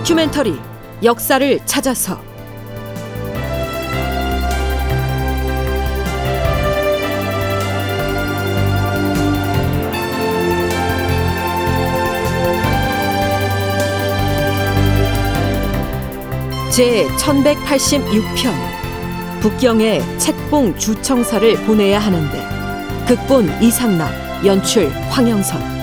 다큐멘터리 역사를 찾아서. 제 1186편 북경에 책봉 주청사를 보내야 하는데 극본 이상락 연출 황영선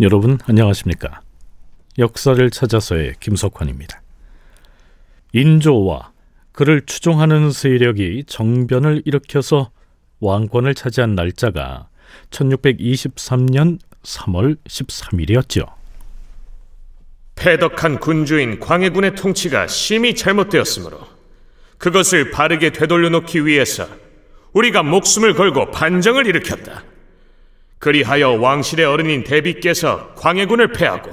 여러분 안녕하십니까? 역사를 찾아서의 김석환입니다. 인조와 그를 추종하는 세력이 정변을 일으켜서 왕권을 차지한 날짜가 1623년 3월 13일이었죠. 패덕한 군주인 광해군의 통치가 심히 잘못되었으므로 그것을 바르게 되돌려 놓기 위해서 우리가 목숨을 걸고 반정을 일으켰다. 그리하여 왕실의 어른인 대비께서 광해군을 패하고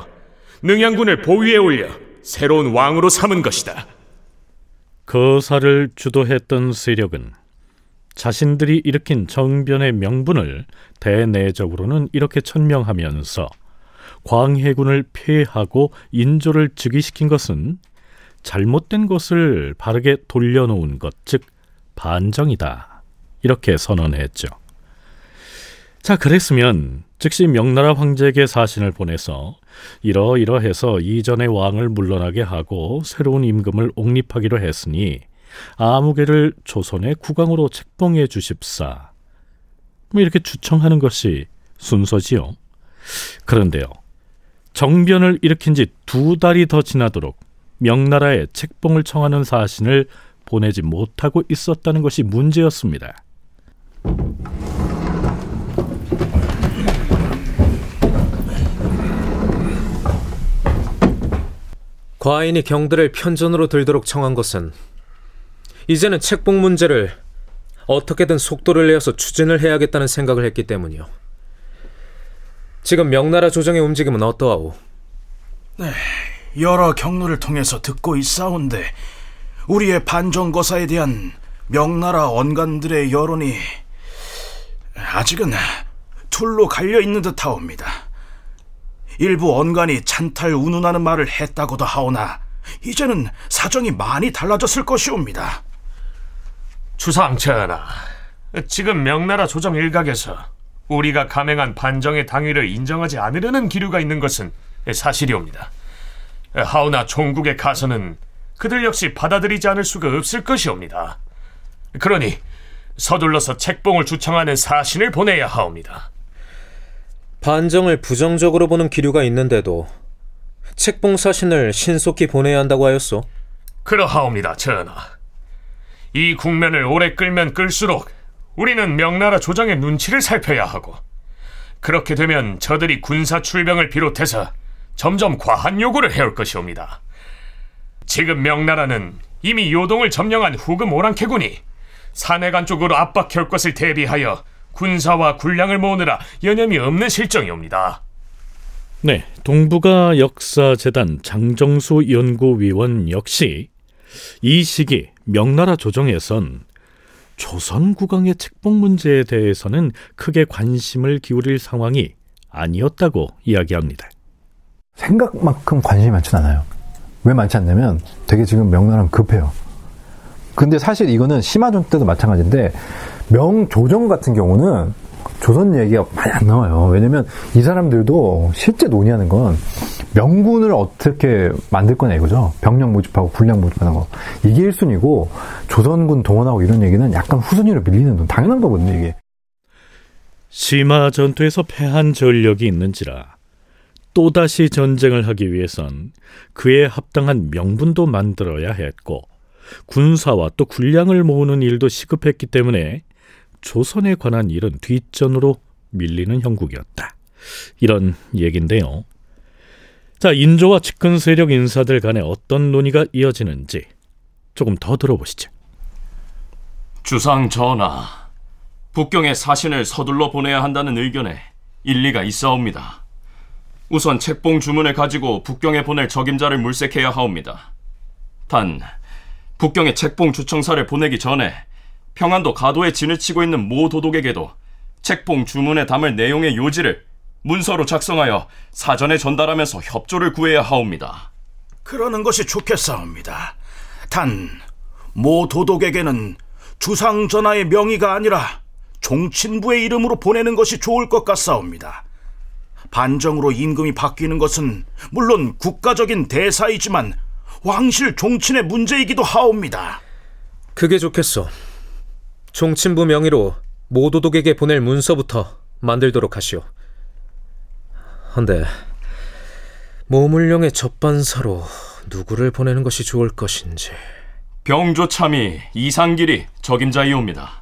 능양군을 보위에 올려 새로운 왕으로 삼은 것이다. 거사를 주도했던 세력은 자신들이 일으킨 정변의 명분을 대내적으로는 이렇게 천명하면서 광해군을 폐하고 인조를 즉위시킨 것은 잘못된 것을 바르게 돌려놓은 것, 즉 반정이다. 이렇게 선언했죠. 자, 그랬으면 즉시 명나라 황제에게 사신을 보내서 이러이러해서 이전의 왕을 물러나게 하고 새로운 임금을 옹립하기로 했으니 아무개를 조선의 국왕으로 책봉해 주십사. 뭐 이렇게 주청하는 것이 순서지요. 그런데요. 정변을 일으킨 지 두 달이 더 지나도록 명나라에 책봉을 청하는 사신을 보내지 못하고 있었다는 것이 문제였습니다. 과인이 경들을 편전으로 들도록 청한 것은 이제는 책봉 문제를 어떻게든 속도를 내어서 추진을 해야겠다는 생각을 했기 때문이요. 지금 명나라 조정의 움직임은 어떠하오? 네, 여러 경로를 통해서 듣고 있사온데 우리의 반정거사에 대한 명나라 언관들의 여론이 아직은 둘로 갈려 있는 듯하옵니다. 일부 언관이 찬탈 운운하는 말을 했다고도 하오나 이제는 사정이 많이 달라졌을 것이옵니다. 전하, 지금 명나라 조정 일각에서 우리가 감행한 반정의 당위를 인정하지 않으려는 기류가 있는 것은 사실이옵니다. 하오나 종국에 가서는 그들 역시 받아들이지 않을 수가 없을 것이옵니다. 그러니 서둘러서 책봉을 주청하는 사신을 보내야 하옵니다. 반정을 부정적으로 보는 기류가 있는데도 책봉 사신을 신속히 보내야 한다고 하였소. 그러하옵니다, 전하. 이 국면을 오래 끌면 끌수록 우리는 명나라 조정의 눈치를 살펴야 하고 그렇게 되면 저들이 군사 출병을 비롯해서 점점 과한 요구를 해올 것이옵니다. 지금 명나라는 이미 요동을 점령한 후금 오랑캐군이 산해관 쪽으로 압박해올 것을 대비하여 군사와 군량을 모으느라 여념이 없는 실정이옵니다. 네, 동북아 역사재단 장정수 연구위원 역시 이 시기 명나라 조정에선 조선 국왕의 책봉 문제에 대해서는 크게 관심을 기울일 상황이 아니었다고 이야기합니다. 생각만큼 관심이 많진 않아요. 왜 많지 않냐면 되게 지금 명나라는 급해요. 근데 사실 이거는 심화전 때도 마찬가지인데 명조정 같은 경우는 조선 얘기가 많이 안 나와요. 왜냐면 이 사람들도 실제 논의하는 건 명군을 어떻게 만들 거냐 이거죠. 병력 모집하고 군량 모집하는 거. 이게 1순위고 조선군 동원하고 이런 얘기는 약간 후순위로 밀리는 건 당연한 거거든요, 이게. 심화 전투에서 패한 전력이 있는지라 또다시 전쟁을 하기 위해선 그에 합당한 명분도 만들어야 했고 군사와 또 군량을 모으는 일도 시급했기 때문에 조선에 관한 일은 뒷전으로 밀리는 형국이었다. 이런 얘긴데요. 자, 인조와 측근 세력 인사들 간에 어떤 논의가 이어지는지 조금 더 들어보시죠. 주상 전하, 북경에 사신을 서둘러 보내야 한다는 의견에 일리가 있사옵니다. 우선 책봉 주문을 가지고 북경에 보낼 적임자를 물색해야 하옵니다. 단 북경에 책봉 주청사를 보내기 전에 평안도 가도에 진을 치고 있는 모 도독에게도 책봉 주문에 담을 내용의 요지를 문서로 작성하여 사전에 전달하면서 협조를 구해야 하옵니다. 그러는 것이 좋겠사옵니다. 단, 모 도독에게는 주상 전하의 명의가 아니라 종친부의 이름으로 보내는 것이 좋을 것 같사옵니다. 반정으로 임금이 바뀌는 것은 물론 국가적인 대사이지만 왕실 종친의 문제이기도 하옵니다. 그게 좋겠어. 종친부 명의로 모도독에게 보낼 문서부터 만들도록 하시오. 헌데 모물령의 접반사로 누구를 보내는 것이 좋을 것인지. 병조참이 이상길이 적임자이옵니다.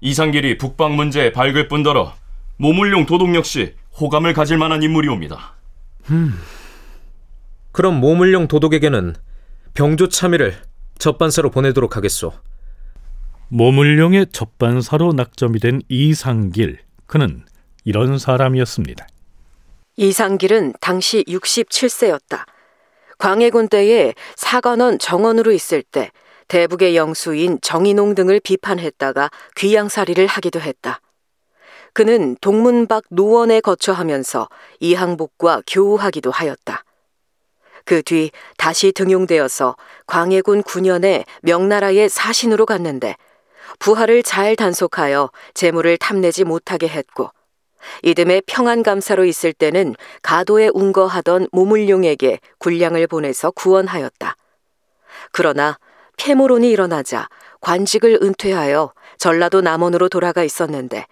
이상길이 북방 문제에 밝을 뿐더러 모물룡 도독 역시 호감을 가질 만한 인물이옵니다. 그럼 모물령 도독에게는 병조 참의를 접반사로 보내도록 하겠소. 모물룡의 접반사로 낙점이 된 이상길 그는 이런 사람이었습니다. 이상길은 당시 67세였다. 광해군 때에 사관원 정원으로 있을 때 대북의 영수인 정인홍 등을 비판했다가 귀양살이를 하기도 했다. 그는 동문박 노원에 거처하면서 이항복과 교우하기도 하였다. 그 뒤 다시 등용되어서 광해군 9년에 명나라의 사신으로 갔는데 부하를 잘 단속하여 재물을 탐내지 못하게 했고 이듬해 평안감사로 있을 때는 가도에 운거하던 모물룡에게 군량을 보내서 구원하였다. 그러나 폐모론이 일어나자 관직을 은퇴하여 전라도 남원으로 돌아가 있었는데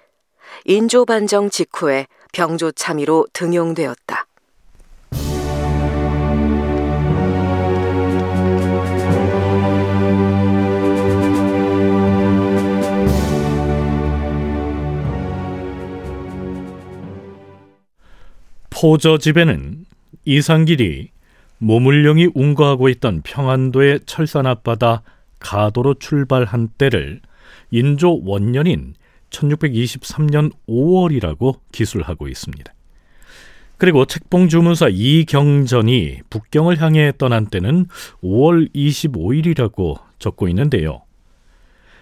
인조반정 직후에 병조참의로 등용되었다. 포저 집에는 이상길이 모물령이 운거하고 있던 평안도의 철산 앞바다 가도로 출발한 때를 인조 원년인 1623년 5월이라고 기술하고 있습니다. 그리고 책봉 주문사 이경전이 북경을 향해 떠난 때는 5월 25일이라고 적고 있는데요.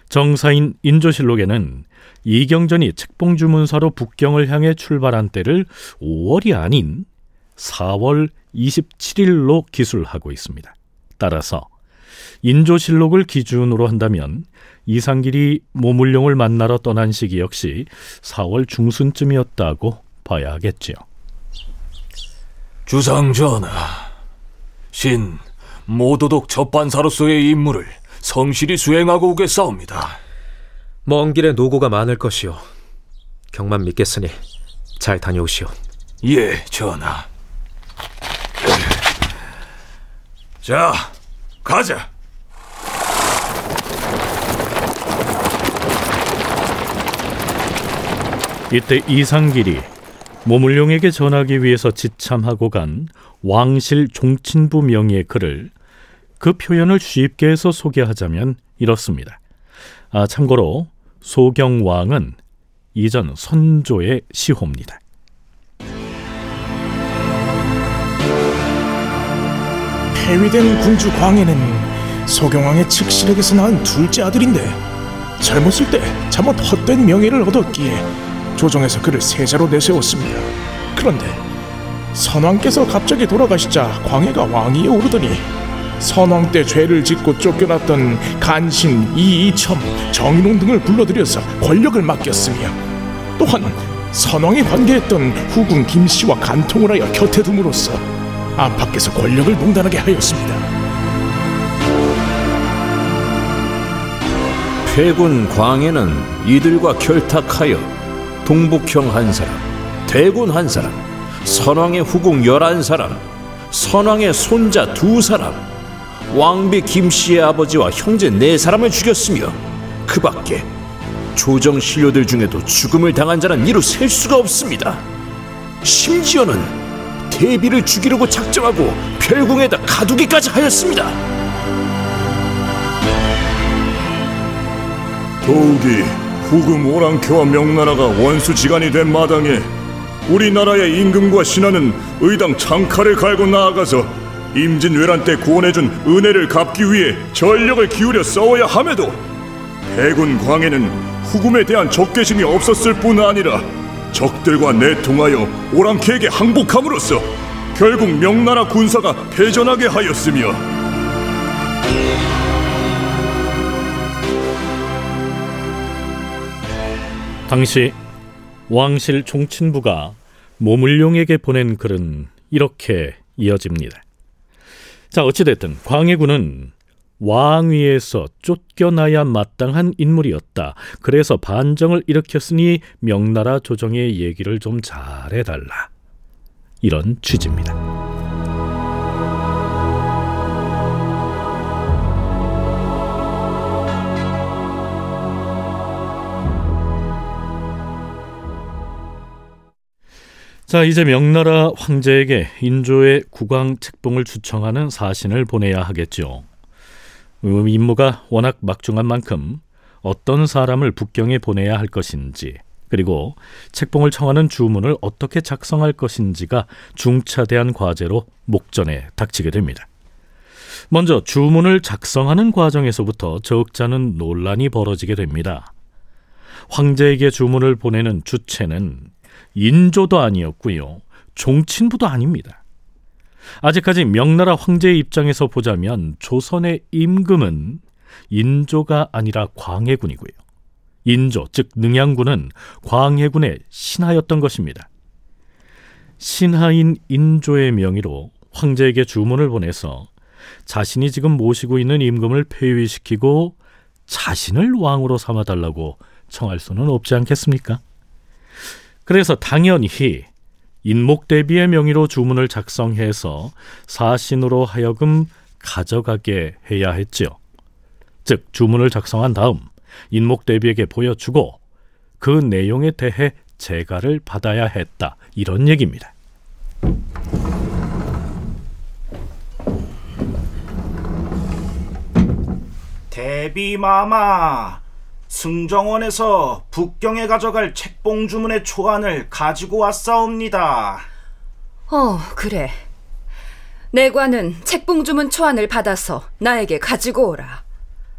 정사인 인조실록에는 이경전이 책봉 주문사로 북경을 향해 출발한 때를 5월이 아닌 4월 27일로 기술하고 있습니다. 따라서 인조실록을 기준으로 한다면 이상길이 모물룡을 만나러 떠난 시기 역시 4월 중순쯤이었다고 봐야 하겠지요. 주상 전하, 신 모도독 접반사로서의 임무를 성실히 수행하고 오겠사옵니다. 먼 길에 노고가 많을 것이오. 경만 믿겠으니 잘 다녀오시오. 예, 전하. 자, 가자. 이때 이상길이 모물룡에게 전하기 위해서 지참하고 간 왕실 종친부 명의의 글을 그 표현을 쉽게 해서 소개하자면 이렇습니다. 아, 참고로 소경왕은 이전 선조의 시호입니다. 폐위된 군주 광해는 소경왕의 측실에게서 낳은 둘째 아들인데 젊었을 때 잘못 헛된 명예를 얻었기에 조정에서 그를 세자로 내세웠습니다. 그런데 선왕께서 갑자기 돌아가시자 광해가 왕위에 오르더니 선왕 때 죄를 짓고 쫓겨났던 간신 이이첨, 정인홍 등을 불러들여서 권력을 맡겼으며 또한 선왕이 관계했던 후군 김씨와 간통을 하여 곁에 둠으로써 안팎에서 권력을 농단하게 하였습니다. 폐군 광해는 이들과 결탁하여 동북형 한 사람, 대군 한 사람, 선왕의 후궁 열한 사람, 선왕의 손자 두 사람, 왕비 김씨의 아버지와 형제 네 사람을 죽였으며 그 밖에 조정 신료들 중에도 죽음을 당한 자는 이루 셀 수가 없습니다. 심지어는 대비를 죽이려고 작정하고 별궁에다 가두기까지 하였습니다. 더욱이 후금 오랑캐와 명나라가 원수지간이 된 마당에 우리나라의 임금과 신하는 의당 창칼을 갈고 나아가서 임진왜란 때 구원해준 은혜를 갚기 위해 전력을 기울여 싸워야 함에도 해군 광해는 후금에 대한 적개심이 없었을 뿐 아니라 적들과 내통하여 오랑캐에게 항복함으로써 결국 명나라 군사가 패전하게 하였으며 당시 왕실 종친부가 모물룡에게 보낸 글은 이렇게 이어집니다. 자, 어찌됐든 광해군은 왕위에서 쫓겨나야 마땅한 인물이었다. 그래서 반정을 일으켰으니 명나라 조정의 얘기를 좀 잘해달라. 이런 취지입니다. 자, 이제 명나라 황제에게 인조의 국왕 책봉을 추청하는 사신을 보내야 하겠죠. 음, 임무가 워낙 막중한 만큼 어떤 사람을 북경에 보내야 할 것인지 그리고 책봉을 청하는 주문을 어떻게 작성할 것인지가 중차대한 과제로 목전에 닥치게 됩니다. 먼저 주문을 작성하는 과정에서부터 적잖은 논란이 벌어지게 됩니다. 황제에게 주문을 보내는 주체는 인조도 아니었고요. 종친부도 아닙니다. 아직까지 명나라 황제의 입장에서 보자면 조선의 임금은 인조가 아니라 광해군이고요. 인조, 즉 능양군은 광해군의 신하였던 것입니다. 신하인 인조의 명의로 황제에게 주문을 보내서 자신이 지금 모시고 있는 임금을 폐위시키고 자신을 왕으로 삼아달라고 청할 수는 없지 않겠습니까? 그래서 당연히 인목 대비의 명의로 주문을 작성해서 사신으로 하여금 가져가게 해야 했지요. 즉 주문을 작성한 다음 인목 대비에게 보여주고 그 내용에 대해 재가를 받아야 했다. 이런 얘기입니다. 대비마마 승정원에서 북경에 가져갈 책봉 주문의 초안을 가지고 왔사옵니다. 어, 그래. 내관은 책봉 주문 초안을 받아서 나에게 가지고 오라.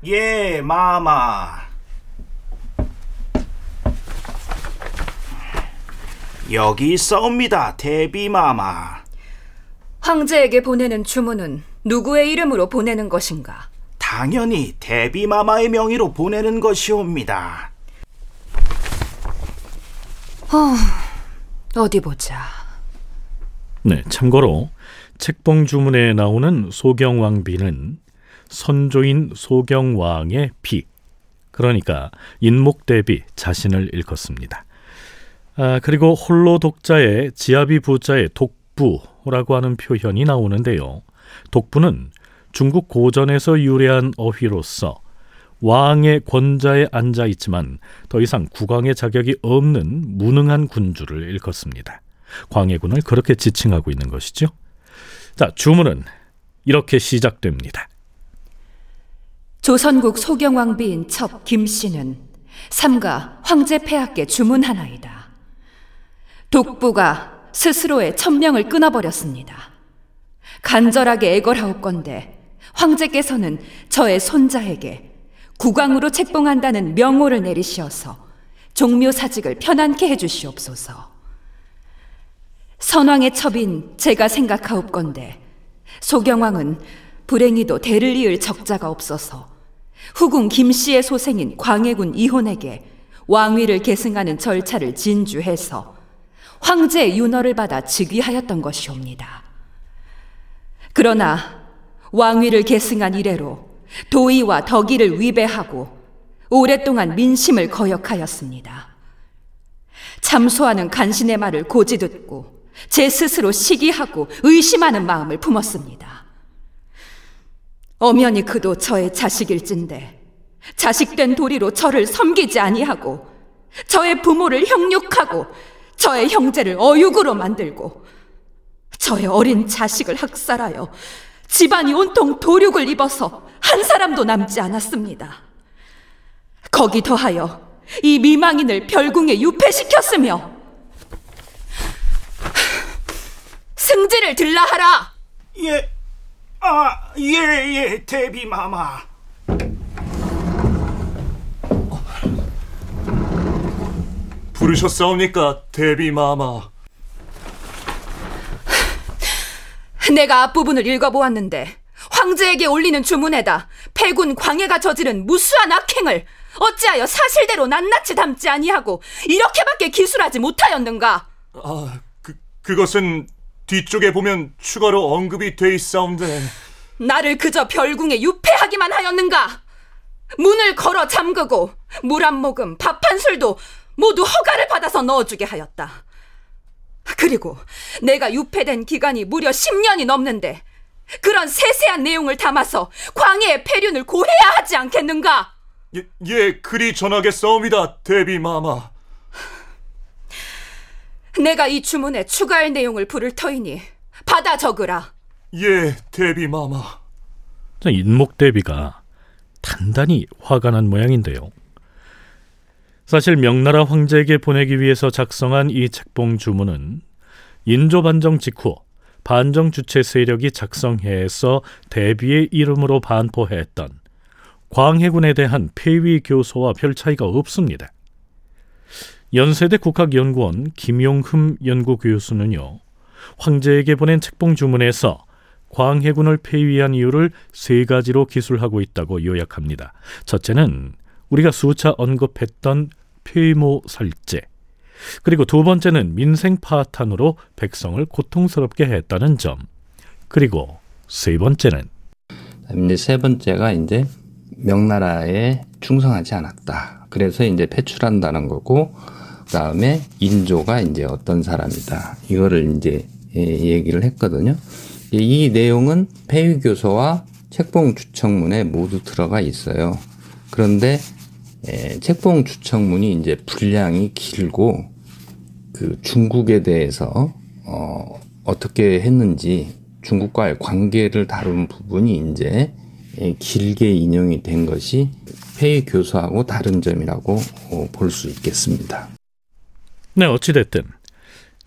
예, 마마. 여기 있사옵니다, 대비마마. 황제에게 보내는 주문은 누구의 이름으로 보내는 것인가? 당연히 대비마마의 명의로 보내는 것이옵니다. 어, 어디 보자. 네, 참고로 책봉 주문에 나오는 소경왕비는 선조인 소경왕의 비, 그러니까 인목 대비 자신을 일컫습니다. 아, 그리고 홀로 독자의 지아비 부자의 독부라고 하는 표현이 나오는데요. 독부는 중국 고전에서 유래한 어휘로서 왕의 권자에 앉아 있지만 더 이상 국왕의 자격이 없는 무능한 군주를 일컫습니다. 광해군을 그렇게 지칭하고 있는 것이죠. 자, 주문은 이렇게 시작됩니다. 조선국 소경왕비인 첩 김씨는 삼가 황제 폐하께 주문하나이다. 독부가 스스로의 천명을 끊어버렸습니다. 간절하게 애걸하옵건대 황제께서는 저의 손자에게 국왕으로 책봉한다는 명호를 내리시어서 종묘 사직을 편안케 해주시옵소서. 선왕의 첩인 제가 생각하옵건대 소경왕은 불행히도 대를 이을 적자가 없어서 후궁 김씨의 소생인 광해군 이혼에게 왕위를 계승하는 절차를 진주해서 황제의 윤허를 받아 즉위하였던 것이옵니다. 그러나 왕위를 계승한 이래로 도의와 덕의를 위배하고 오랫동안 민심을 거역하였습니다. 참소하는 간신의 말을 고지 듣고 제 스스로 시기하고 의심하는 마음을 품었습니다. 엄연히 그도 저의 자식일진데 자식된 도리로 저를 섬기지 아니하고 저의 부모를 형육하고 저의 형제를 어육으로 만들고 저의 어린 자식을 학살하여 집안이 온통 도륙을 입어서 한 사람도 남지 않았습니다. 거기 더하여 이 미망인을 별궁에 유폐시켰으며 승지를 들라 하라. 예, 아, 예, 예, 대비 마마. 부르셨사옵니까, 대비 마마? 내가 앞부분을 읽어보았는데 황제에게 올리는 주문에다 패군 광해가 저지른 무수한 악행을 어찌하여 사실대로 낱낱이 담지 아니하고 이렇게밖에 기술하지 못하였는가? 아, 그, 그것은 뒤쪽에 보면 추가로 언급이 돼 있사온데 나를 그저 별궁에 유폐하기만 하였는가? 문을 걸어 잠그고 물 한 모금, 밥 한 술도 모두 허가를 받아서 넣어주게 하였다. 그리고 내가 유폐된 기간이 무려 10년이 넘는데 그런 세세한 내용을 담아서 광해의 폐륜을 고해야 하지 않겠는가? 예, 예 그리 전하겠사옵니다, 대비마마. 내가 이 주문에 추가할 내용을 부를 터이니 받아 적으라. 예, 대비마마. 자, 인목대비가 단단히 화가 난 모양인데요. 사실 명나라 황제에게 보내기 위해서 작성한 이 책봉 주문은 인조 반정 직후 반정 주체 세력이 작성해서 대비의 이름으로 반포했던 광해군에 대한 폐위 교서와 별 차이가 없습니다. 연세대 국학연구원 김용흠 연구교수는요. 황제에게 보낸 책봉 주문에서 광해군을 폐위한 이유를 세 가지로 기술하고 있다고 요약합니다. 첫째는 우리가 수차 언급했던 폐모살제. 그리고 두 번째는 민생 파탄으로 백성을 고통스럽게 했다는 점. 그리고 세 번째는 이제 세 번째가 이제 명나라에 충성하지 않았다. 그래서 이제 패출한다는 거고 그 다음에 인조가 이제 어떤 사람이다. 이거를 이제 예, 얘기를 했거든요. 이 내용은 폐위교서와 책봉 주청문에 모두 들어가 있어요. 그런데 예, 책봉 주청문이 이제 분량이 길고 그 중국에 대해서 어, 어떻게 했는지 중국과의 관계를 다룬 부분이 이제 예, 길게 인용이 된 것이 폐위 교수하고 다른 점이라고 어, 볼수 있겠습니다. 네, 어찌됐든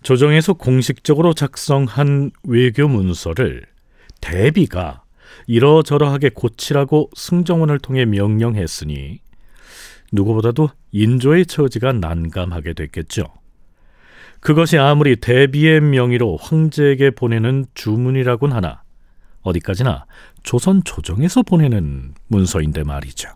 조정에서 공식적으로 작성한 외교 문서를 대비가 이러저러하게 고치라고 승정원을 통해 명령했으니 누구보다도 인조의 처지가 난감하게 됐겠죠. 그것이 아무리 대비의 명의로 황제에게 보내는 주문이라곤 하나 어디까지나 조선 조정에서 보내는 문서인데 말이죠.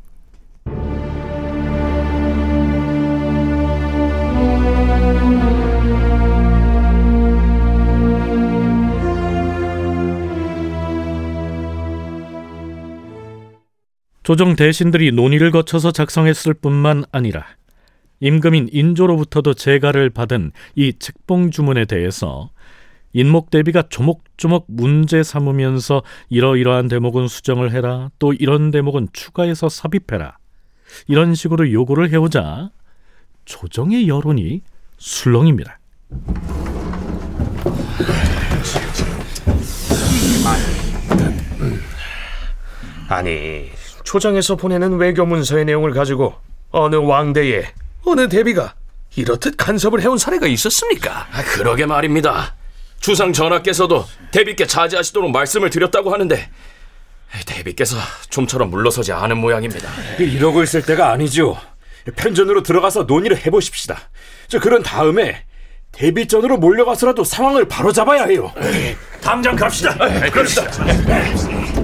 조정 대신들이 논의를 거쳐서 작성했을 뿐만 아니라 임금인 인조로부터도 재가를 받은 이 책봉 주문에 대해서 인목 대비가 조목조목 문제 삼으면서 이러이러한 대목은 수정을 해라 또 이런 대목은 추가해서 삽입해라 이런 식으로 요구를 해오자 조정의 여론이 술렁입니다. 아니 초정에서 보내는 외교 문서의 내용을 가지고 어느 왕대에 어느 대비가 이렇듯 간섭을 해온 사례가 있었습니까? 아, 그러게 말입니다. 주상 전하께서도 대비께 자제하시도록 말씀을 드렸다고 하는데 대비께서 좀처럼 물러서지 않은 모양입니다. 이러고 있을 때가 아니죠. 편전으로 들어가서 논의를 해보십시다. 저 그런 다음에 대비전으로 몰려가서라도 상황을 바로잡아야 해요. 당장 갑시다. 그럽시다.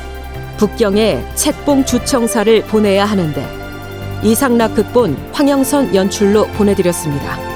북경에 책봉 주청사를 보내야 하는데 이상락 극본 황영선 연출로 보내드렸습니다.